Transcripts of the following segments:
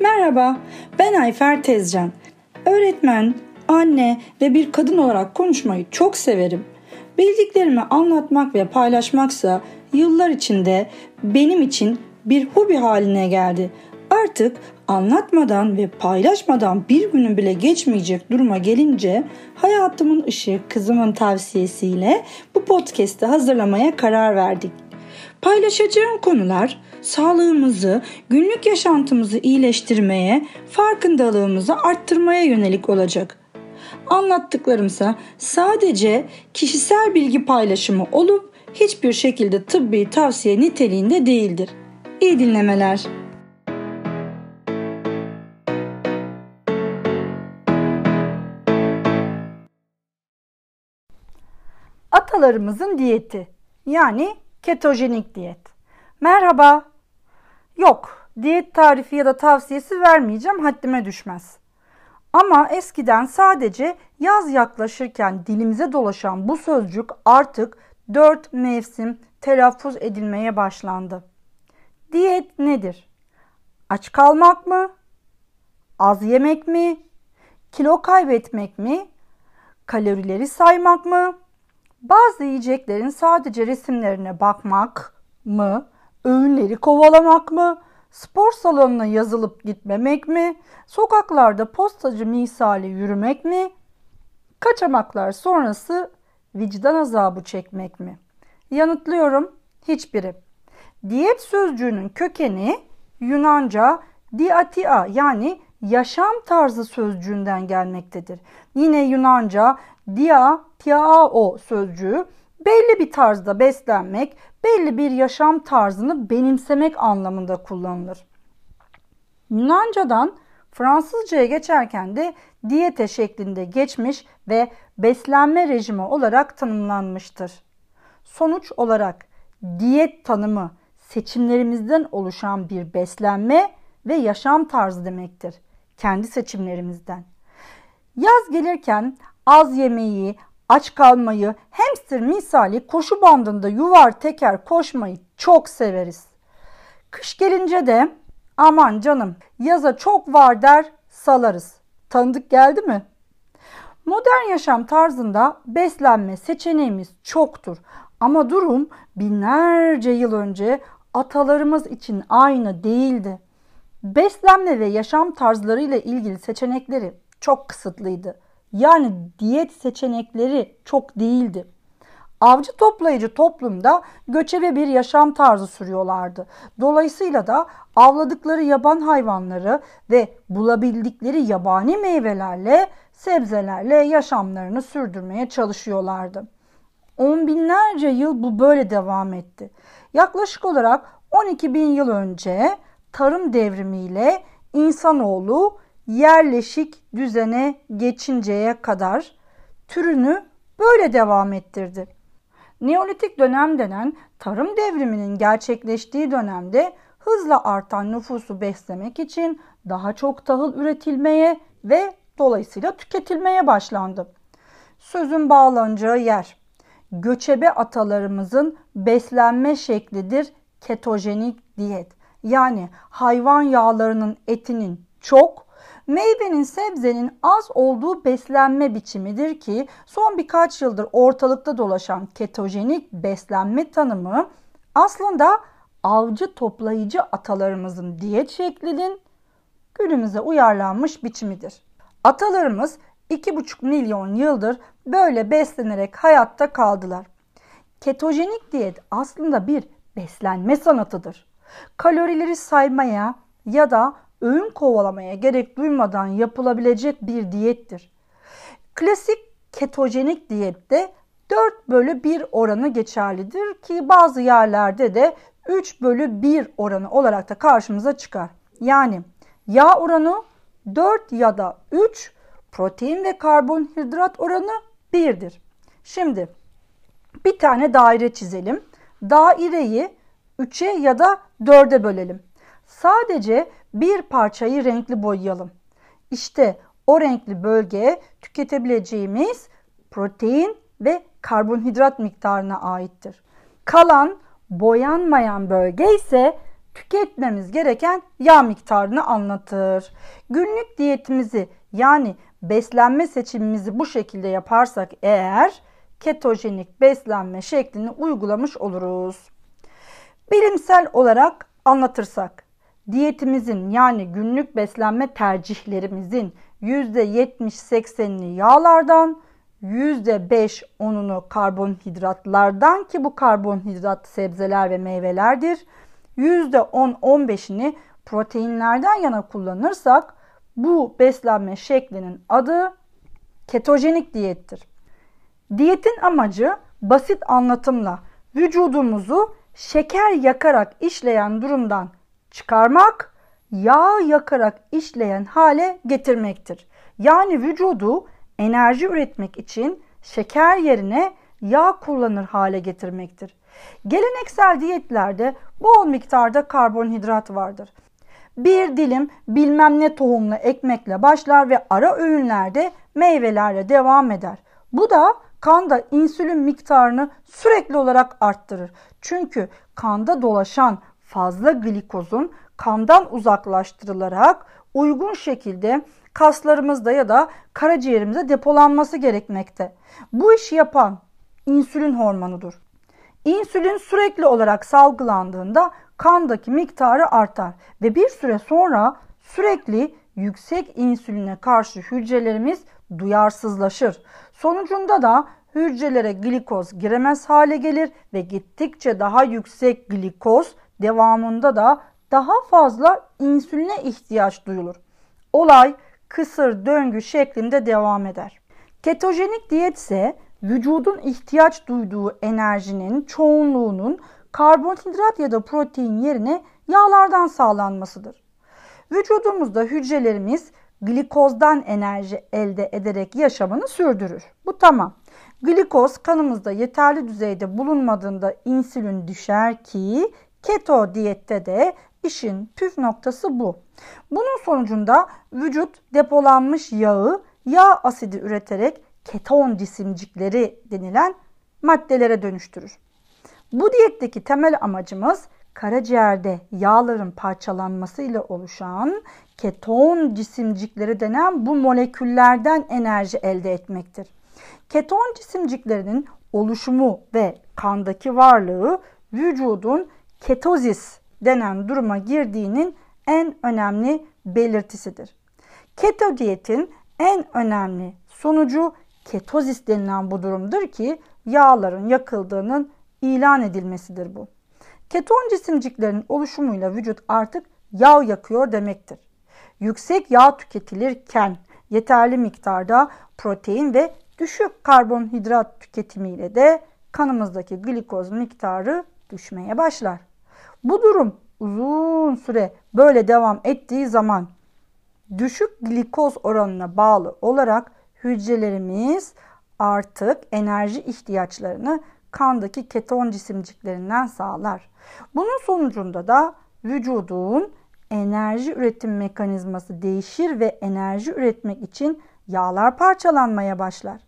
Merhaba, ben Ayfer Tezcan. Öğretmen, anne ve bir kadın olarak konuşmayı çok severim. Bildiklerimi anlatmak ve paylaşmaksa yıllar içinde benim için bir hobi haline geldi. Artık anlatmadan ve paylaşmadan bir günün bile geçmeyecek duruma gelince hayatımın ışığı kızımın tavsiyesiyle bu podcast'i hazırlamaya karar verdik. Paylaşacağım konular sağlığımızı, günlük yaşantımızı iyileştirmeye, farkındalığımızı arttırmaya yönelik olacak. Anlattıklarımsa sadece kişisel bilgi paylaşımı olup hiçbir şekilde tıbbi tavsiye niteliğinde değildir. İyi dinlemeler. Atalarımızın diyeti yani ketojenik diyet. Merhaba. Yok, diyet tarifi ya da tavsiyesi vermeyeceğim haddime düşmez. Ama eskiden sadece yaz yaklaşırken dilimize dolaşan bu sözcük artık dört mevsim telaffuz edilmeye başlandı. Diyet nedir? Aç kalmak mı? Az yemek mi? Kilo kaybetmek mi? Kalorileri saymak mı? Bazı yiyeceklerin sadece resimlerine bakmak mı? Öğünleri kovalamak mı? Spor salonuna yazılıp gitmemek mi? Sokaklarda postacı misali yürümek mi? Kaçamaklar sonrası vicdan azabı çekmek mi? Yanıtlıyorum hiçbiri. Diyet sözcüğünün kökeni Yunanca diatia yani yaşam tarzı sözcüğünden gelmektedir. Yine Yunanca dia tiao sözcüğü belli bir tarzda beslenmek, belli bir yaşam tarzını benimsemek anlamında kullanılır. Yunancadan Fransızcaya geçerken de diyete şeklinde geçmiş ve beslenme rejimi olarak tanımlanmıştır. Sonuç olarak diyet tanımı seçimlerimizden oluşan bir beslenme ve yaşam tarzı demektir. Kendi seçimlerimizden. Yaz gelirken az yemeği, aç kalmayı, hamster misali koşu bandında yuvar teker koşmayı çok severiz. Kış gelince de aman canım yaza çok var der salarız. Tanıdık geldi mi? Modern yaşam tarzında beslenme seçeneğimiz çoktur. Ama durum binlerce yıl önce atalarımız için aynı değildi. Beslenme ve yaşam tarzlarıyla ilgili seçenekleri çok kısıtlıydı. Yani diyet seçenekleri çok değildi. Avcı toplayıcı toplumda göçebe bir yaşam tarzı sürüyorlardı. Dolayısıyla da avladıkları yaban hayvanları ve bulabildikleri yabani meyvelerle, sebzelerle yaşamlarını sürdürmeye çalışıyorlardı. On binlerce yıl bu böyle devam etti. Yaklaşık olarak 12 bin yıl önce tarım devrimiyle insanoğlu yerleşik düzene geçinceye kadar türünü böyle devam ettirdi. Neolitik dönem denen tarım devriminin gerçekleştiği dönemde hızla artan nüfusu beslemek için daha çok tahıl üretilmeye ve dolayısıyla tüketilmeye başlandı. Sözün bağlanacağı yer göçebe atalarımızın beslenme şeklidir ketojenik diyet. Yani hayvan yağlarının etinin çok, meyvenin sebzenin az olduğu beslenme biçimidir ki son birkaç yıldır ortalıkta dolaşan ketojenik beslenme tanımı aslında avcı toplayıcı atalarımızın diyet şeklinin günümüze uyarlanmış biçimidir. Atalarımız 2,5 milyon yıldır böyle beslenerek hayatta kaldılar. Ketojenik diyet aslında bir beslenme sanatıdır. Kalorileri saymaya ya da öğün kovalamaya gerek duymadan yapılabilecek bir diyettir. Klasik ketojenik diyette 4 bölü 1 oranı geçerlidir ki bazı yerlerde de 3 bölü 1 oranı olarak da karşımıza çıkar. Yani yağ oranı 4 ya da 3, protein ve karbonhidrat oranı 1'dir. Şimdi bir tane daire çizelim. Daireyi 3'e ya da 4'e bölelim. Sadece bir parçayı renkli boyayalım. İşte o renkli bölge tüketebileceğimiz protein ve karbonhidrat miktarına aittir. Kalan boyanmayan bölge ise tüketmemiz gereken yağ miktarını anlatır. Günlük diyetimizi yani beslenme seçimimizi bu şekilde yaparsak eğer ketojenik beslenme şeklini uygulamış oluruz. Bilimsel olarak anlatırsak diyetimizin yani günlük beslenme tercihlerimizin %70-80'ini yağlardan, %5-10'unu karbonhidratlardan ki bu karbonhidrat sebzeler ve meyvelerdir. %10-15'ini proteinlerden yana kullanırsak bu beslenme şeklinin adı ketojenik diyettir. Diyetin amacı basit anlatımla vücudumuzu şeker yakarak işleyen durumdan çıkarmak, yağ yakarak işleyen hale getirmektir. Yani vücudu enerji üretmek için şeker yerine yağ kullanır hale getirmektir. Geleneksel diyetlerde bol miktarda karbonhidrat vardır. Bir dilim bilmem ne tohumlu ekmekle başlar ve ara öğünlerde meyvelerle devam eder. Bu da kanda insülin miktarını sürekli olarak arttırır. Çünkü kanda dolaşan fazla glikozun kandan uzaklaştırılarak uygun şekilde kaslarımızda ya da karaciğerimizde depolanması gerekmekte. Bu işi yapan insülin hormonudur. İnsülin sürekli olarak salgılandığında kandaki miktarı artar ve bir süre sonra sürekli yüksek insüline karşı hücrelerimiz duyarsızlaşır. Sonucunda da hücrelere glikoz giremez hale gelir ve gittikçe daha yüksek glikoz devamında da daha fazla insüline ihtiyaç duyulur. Olay kısır döngü şeklinde devam eder. Ketojenik diyet ise vücudun ihtiyaç duyduğu enerjinin çoğunluğunun karbonhidrat ya da protein yerine yağlardan sağlanmasıdır. Vücudumuzda hücrelerimiz glikozdan enerji elde ederek yaşamını sürdürür. Bu tamam. Glikoz kanımızda yeterli düzeyde bulunmadığında insülin düşer ki keto diyette de işin püf noktası bu. Bunun sonucunda vücut depolanmış yağı yağ asidi üreterek keton cisimcikleri denilen maddelere dönüştürür. Bu diyetteki temel amacımız karaciğerde yağların parçalanmasıyla oluşan keton cisimcikleri denen bu moleküllerden enerji elde etmektir. Keton cisimciklerinin oluşumu ve kandaki varlığı vücudun ketozis denen duruma girdiğinin en önemli belirtisidir. Keto diyetin en önemli sonucu ketozis denilen bu durumdur ki yağların yakıldığının ilan edilmesidir bu. Keton cisimciklerin oluşumuyla vücut artık yağ yakıyor demektir. Yüksek yağ tüketilirken yeterli miktarda protein ve düşük karbonhidrat tüketimiyle de kanımızdaki glikoz miktarı düşmeye başlar. Bu durum uzun süre böyle devam ettiği zaman düşük glikoz oranına bağlı olarak hücrelerimiz artık enerji ihtiyaçlarını kandaki keton cisimciklerinden sağlar. Bunun sonucunda da vücudun enerji üretim mekanizması değişir ve enerji üretmek için yağlar parçalanmaya başlar.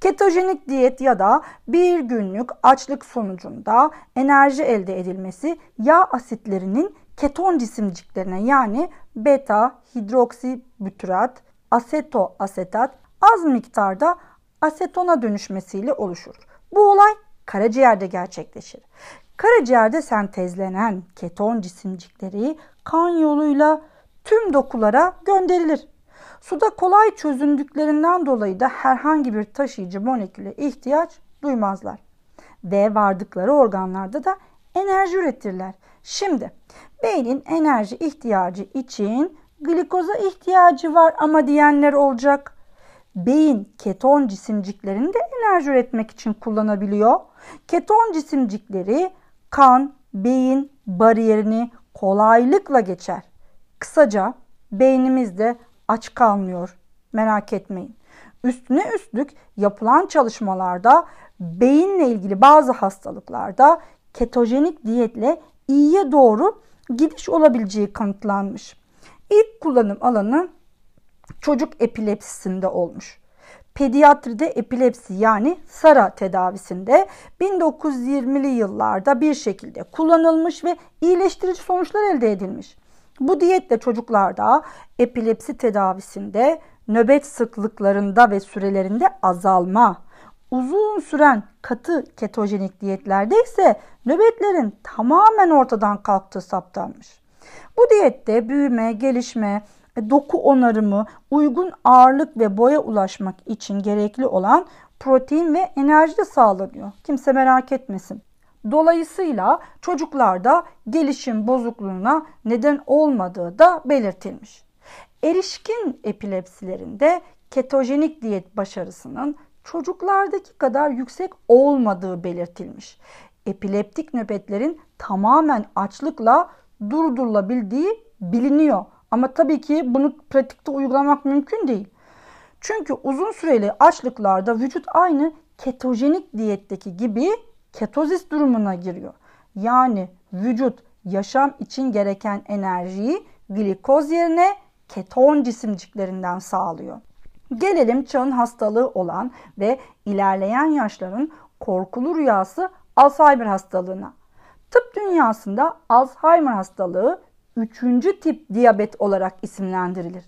Ketojenik diyet ya da bir günlük açlık sonucunda enerji elde edilmesi yağ asitlerinin keton cisimciklerine yani beta hidroksibütirat, aseto asetat az miktarda asetona dönüşmesiyle oluşur. Bu olay karaciğerde gerçekleşir. Karaciğerde sentezlenen keton cisimcikleri kan yoluyla tüm dokulara gönderilir. Suda kolay çözündüklerinden dolayı da herhangi bir taşıyıcı moleküle ihtiyaç duymazlar. Ve vardıkları organlarda da enerji üretirler. Şimdi beynin enerji ihtiyacı için glikoza ihtiyacı var ama diyenler olacak. Beyin keton cisimciklerini de enerji üretmek için kullanabiliyor. Keton cisimcikleri kan, beyin bariyerini kolaylıkla geçer. Kısaca beynimizde aç kalmıyor. Merak etmeyin. Üstüne üstlük yapılan çalışmalarda beyinle ilgili bazı hastalıklarda ketojenik diyetle iyiye doğru gidiş olabileceği kanıtlanmış. İlk kullanım alanı çocuk epilepsisinde olmuş. pediatride epilepsi yani SARA tedavisinde 1920'li yıllarda bir şekilde kullanılmış ve iyileştirici sonuçlar elde edilmiş. Bu diyetle çocuklarda epilepsi tedavisinde nöbet sıklıklarında ve sürelerinde azalma, uzun süren katı ketojenik diyetlerde ise nöbetlerin tamamen ortadan kalktığı saptanmış. Bu diyette büyüme, gelişme, doku onarımı, uygun ağırlık ve boya ulaşmak için gerekli olan protein ve enerji de sağlanıyor. Kimse merak etmesin. Dolayısıyla çocuklarda gelişim bozukluğuna neden olmadığı da belirtilmiş. Erişkin epilepsilerinde ketojenik diyet başarısının çocuklardaki kadar yüksek olmadığı belirtilmiş. Epileptik nöbetlerin tamamen açlıkla durdurulabildiği biliniyor. Ama tabii ki bunu pratikte uygulamak mümkün değil. Çünkü uzun süreli açlıklarda vücut aynı ketojenik diyetteki gibi ketozis durumuna giriyor. Yani vücut yaşam için gereken enerjiyi glikoz yerine keton cisimciklerinden sağlıyor. Gelelim çağın hastalığı olan ve ilerleyen yaşların korkulu rüyası Alzheimer hastalığına. Tıp dünyasında Alzheimer hastalığı üçüncü tip diyabet olarak isimlendirilir.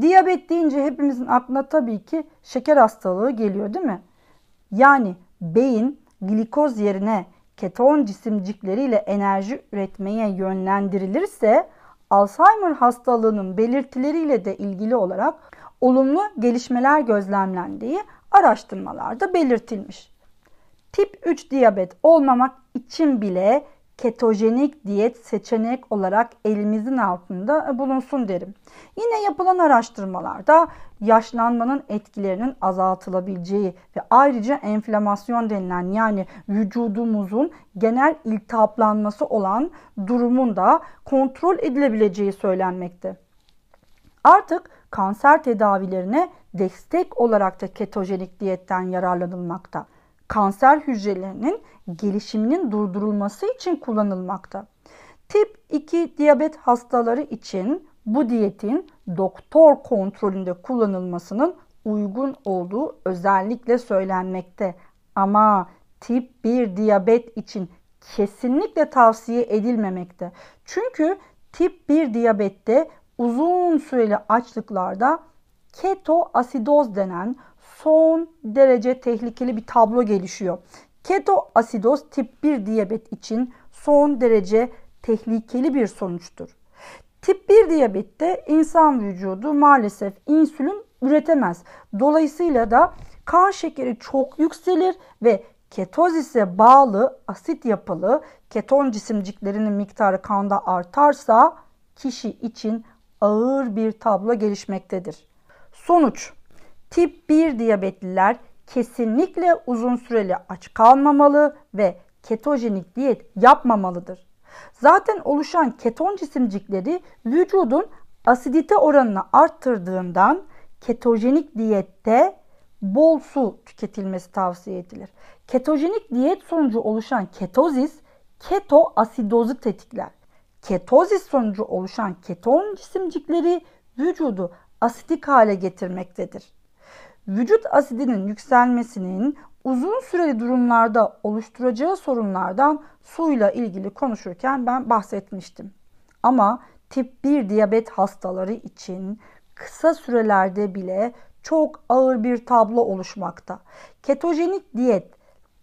Diyabet deyince hepimizin aklına tabii ki şeker hastalığı geliyor değil mi? Yani beyin glikoz yerine keton cisimcikleriyle enerji üretmeye yönlendirilirse Alzheimer hastalığının belirtileriyle de ilgili olarak olumlu gelişmeler gözlemlendiği araştırmalarda belirtilmiş. Tip 3 diyabet olmamak için bile ketojenik diyet seçenek olarak elimizin altında bulunsun derim. Yine yapılan araştırmalarda yaşlanmanın etkilerinin azaltılabileceği ve ayrıca enflamasyon denilen yani vücudumuzun genel iltihaplanması olan durumun da kontrol edilebileceği söylenmekte. Artık kanser tedavilerine destek olarak da ketojenik diyetten yararlanılmakta kanser hücrelerinin gelişiminin durdurulması için kullanılmakta. Tip 2 diyabet hastaları için bu diyetin doktor kontrolünde kullanılmasının uygun olduğu özellikle söylenmekte. Ama tip 1 diyabet için kesinlikle tavsiye edilmemekte. Çünkü tip 1 diyabette uzun süreli açlıklarda keto asidoz denen son derece tehlikeli bir tablo gelişiyor. Keto asidoz tip 1 diyabet için son derece tehlikeli bir sonuçtur. Tip 1 diyabette insan vücudu maalesef insülin üretemez. Dolayısıyla da kan şekeri çok yükselir ve ketozise bağlı asit yapılı keton cisimciklerinin miktarı kanda artarsa kişi için ağır bir tablo gelişmektedir. Sonuç Tip 1 diyabetliler kesinlikle uzun süreli aç kalmamalı ve ketojenik diyet yapmamalıdır. Zaten oluşan keton cisimcikleri vücudun asidite oranını arttırdığından ketojenik diyette bol su tüketilmesi tavsiye edilir. Ketojenik diyet sonucu oluşan ketozis keto asidozu tetikler. Ketozis sonucu oluşan keton cisimcikleri vücudu asidik hale getirmektedir vücut asidinin yükselmesinin uzun süreli durumlarda oluşturacağı sorunlardan suyla ilgili konuşurken ben bahsetmiştim. Ama tip 1 diyabet hastaları için kısa sürelerde bile çok ağır bir tablo oluşmakta. Ketojenik diyet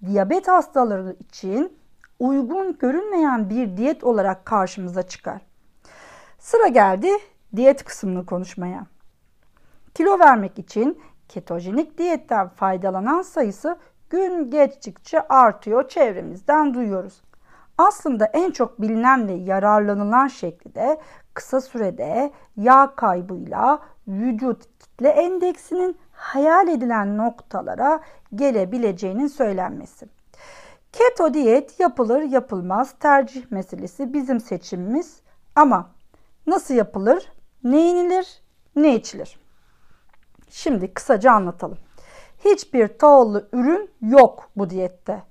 diyabet hastaları için uygun görünmeyen bir diyet olarak karşımıza çıkar. Sıra geldi diyet kısmını konuşmaya. Kilo vermek için ketojenik diyetten faydalanan sayısı gün geçtikçe artıyor çevremizden duyuyoruz. Aslında en çok bilinen ve yararlanılan şekli de kısa sürede yağ kaybıyla vücut kitle endeksinin hayal edilen noktalara gelebileceğinin söylenmesi. Keto diyet yapılır yapılmaz tercih meselesi bizim seçimimiz ama nasıl yapılır, ne yenilir, ne içilir? Şimdi kısaca anlatalım. Hiçbir tahıllı ürün yok bu diyette.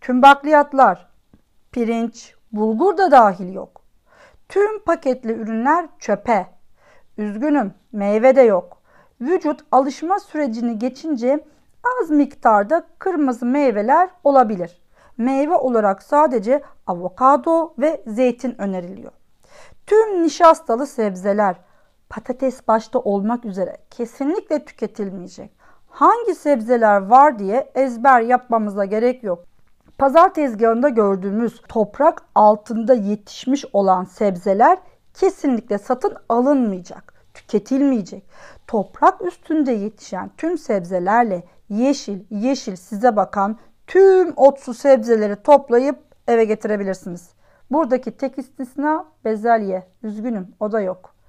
Tüm bakliyatlar, pirinç, bulgur da dahil yok. Tüm paketli ürünler çöpe. Üzgünüm, meyve de yok. vücut alışma sürecini geçince az miktarda kırmızı meyveler olabilir. Meyve olarak sadece avokado ve zeytin öneriliyor. Tüm nişastalı sebzeler, patates başta olmak üzere kesinlikle tüketilmeyecek. Hangi sebzeler var diye ezber yapmamıza gerek yok. Pazar tezgahında gördüğümüz toprak altında yetişmiş olan sebzeler kesinlikle satın alınmayacak, tüketilmeyecek. Toprak üstünde yetişen tüm sebzelerle yeşil yeşil size bakan tüm otsu sebzeleri toplayıp eve getirebilirsiniz. Buradaki tek istisna bezelye. Üzgünüm o da yok.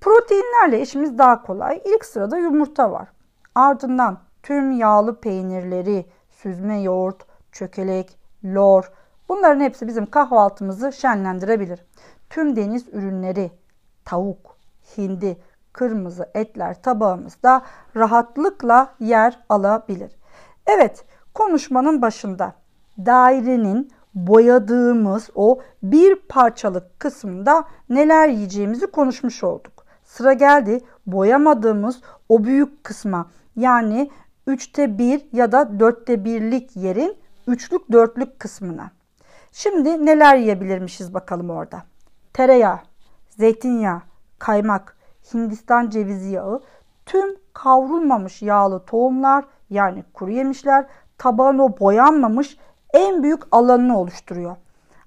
Proteinlerle işimiz daha kolay. İlk sırada yumurta var. Ardından tüm yağlı peynirleri, süzme yoğurt, çökelek, lor bunların hepsi bizim kahvaltımızı şenlendirebilir. Tüm deniz ürünleri, tavuk, hindi, kırmızı etler tabağımızda rahatlıkla yer alabilir. Evet, konuşmanın başında dairenin boyadığımız o bir parçalık kısmında neler yiyeceğimizi konuşmuş olduk. Sıra geldi boyamadığımız o büyük kısma yani 3'te 1 ya da 4'te 1'lik yerin üçlük dörtlük kısmına. Şimdi neler yiyebilirmişiz bakalım orada. Tereyağı, zeytinyağı, kaymak, Hindistan cevizi yağı, tüm kavrulmamış yağlı tohumlar yani kuru yemişler tabağın o boyanmamış en büyük alanını oluşturuyor.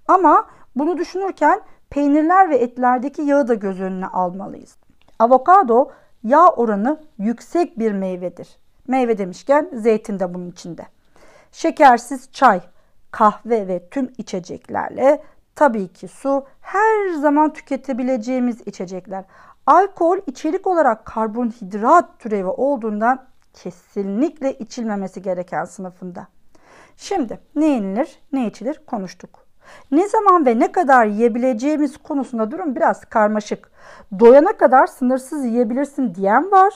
Ama bunu düşünürken peynirler ve etlerdeki yağı da göz önüne almalıyız. Avokado yağ oranı yüksek bir meyvedir. Meyve demişken zeytin de bunun içinde. Şekersiz çay, kahve ve tüm içeceklerle tabii ki su her zaman tüketebileceğimiz içecekler. Alkol içerik olarak karbonhidrat türevi olduğundan kesinlikle içilmemesi gereken sınıfında. Şimdi ne yenilir, ne içilir konuştuk. Ne zaman ve ne kadar yiyebileceğimiz konusunda durum biraz karmaşık. Doyana kadar sınırsız yiyebilirsin diyen var,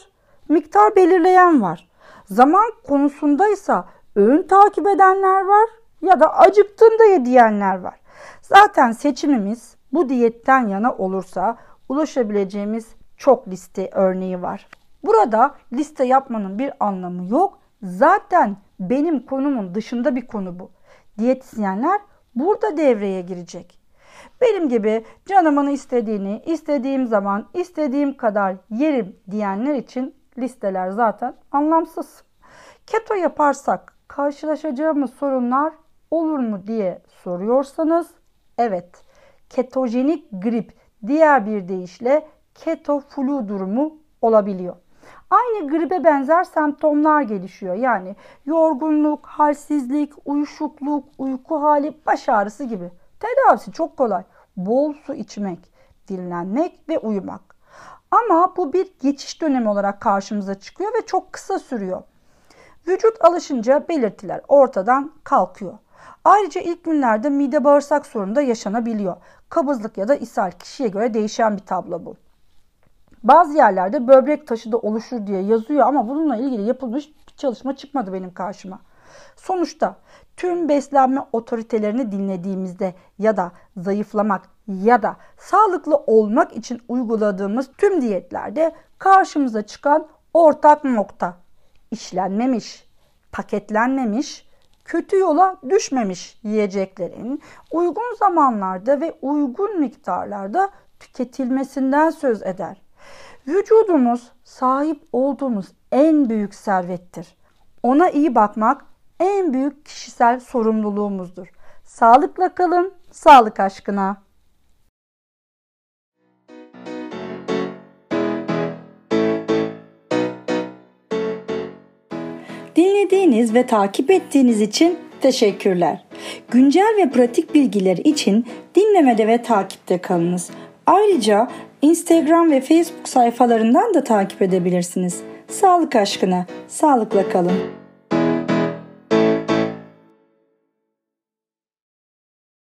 miktar belirleyen var. Zaman konusundaysa öğün takip edenler var ya da acıktığında ye diyenler var. Zaten seçimimiz bu diyetten yana olursa ulaşabileceğimiz çok liste örneği var. Burada liste yapmanın bir anlamı yok. Zaten benim konumun dışında bir konu bu. Diyetisyenler burada devreye girecek. Benim gibi canımın istediğini istediğim zaman istediğim kadar yerim diyenler için listeler zaten anlamsız. Keto yaparsak karşılaşacağımız sorunlar olur mu diye soruyorsanız evet ketojenik grip diğer bir deyişle keto flu durumu olabiliyor. Aynı gribe benzer semptomlar gelişiyor. Yani yorgunluk, halsizlik, uyuşukluk, uyku hali, baş ağrısı gibi. Tedavisi çok kolay. Bol su içmek, dinlenmek ve uyumak. Ama bu bir geçiş dönemi olarak karşımıza çıkıyor ve çok kısa sürüyor. Vücut alışınca belirtiler ortadan kalkıyor. Ayrıca ilk günlerde mide bağırsak sorunu da yaşanabiliyor. Kabızlık ya da ishal kişiye göre değişen bir tablo bu. Bazı yerlerde böbrek taşı da oluşur diye yazıyor ama bununla ilgili yapılmış bir çalışma çıkmadı benim karşıma. Sonuçta tüm beslenme otoritelerini dinlediğimizde ya da zayıflamak ya da sağlıklı olmak için uyguladığımız tüm diyetlerde karşımıza çıkan ortak nokta işlenmemiş, paketlenmemiş, kötü yola düşmemiş yiyeceklerin uygun zamanlarda ve uygun miktarlarda tüketilmesinden söz eder. Vücudumuz sahip olduğumuz en büyük servettir. Ona iyi bakmak en büyük kişisel sorumluluğumuzdur. Sağlıkla kalın, sağlık aşkına. Dinlediğiniz ve takip ettiğiniz için teşekkürler. Güncel ve pratik bilgiler için dinlemede ve takipte kalınız. Ayrıca Instagram ve Facebook sayfalarından da takip edebilirsiniz. Sağlık aşkına, sağlıkla kalın.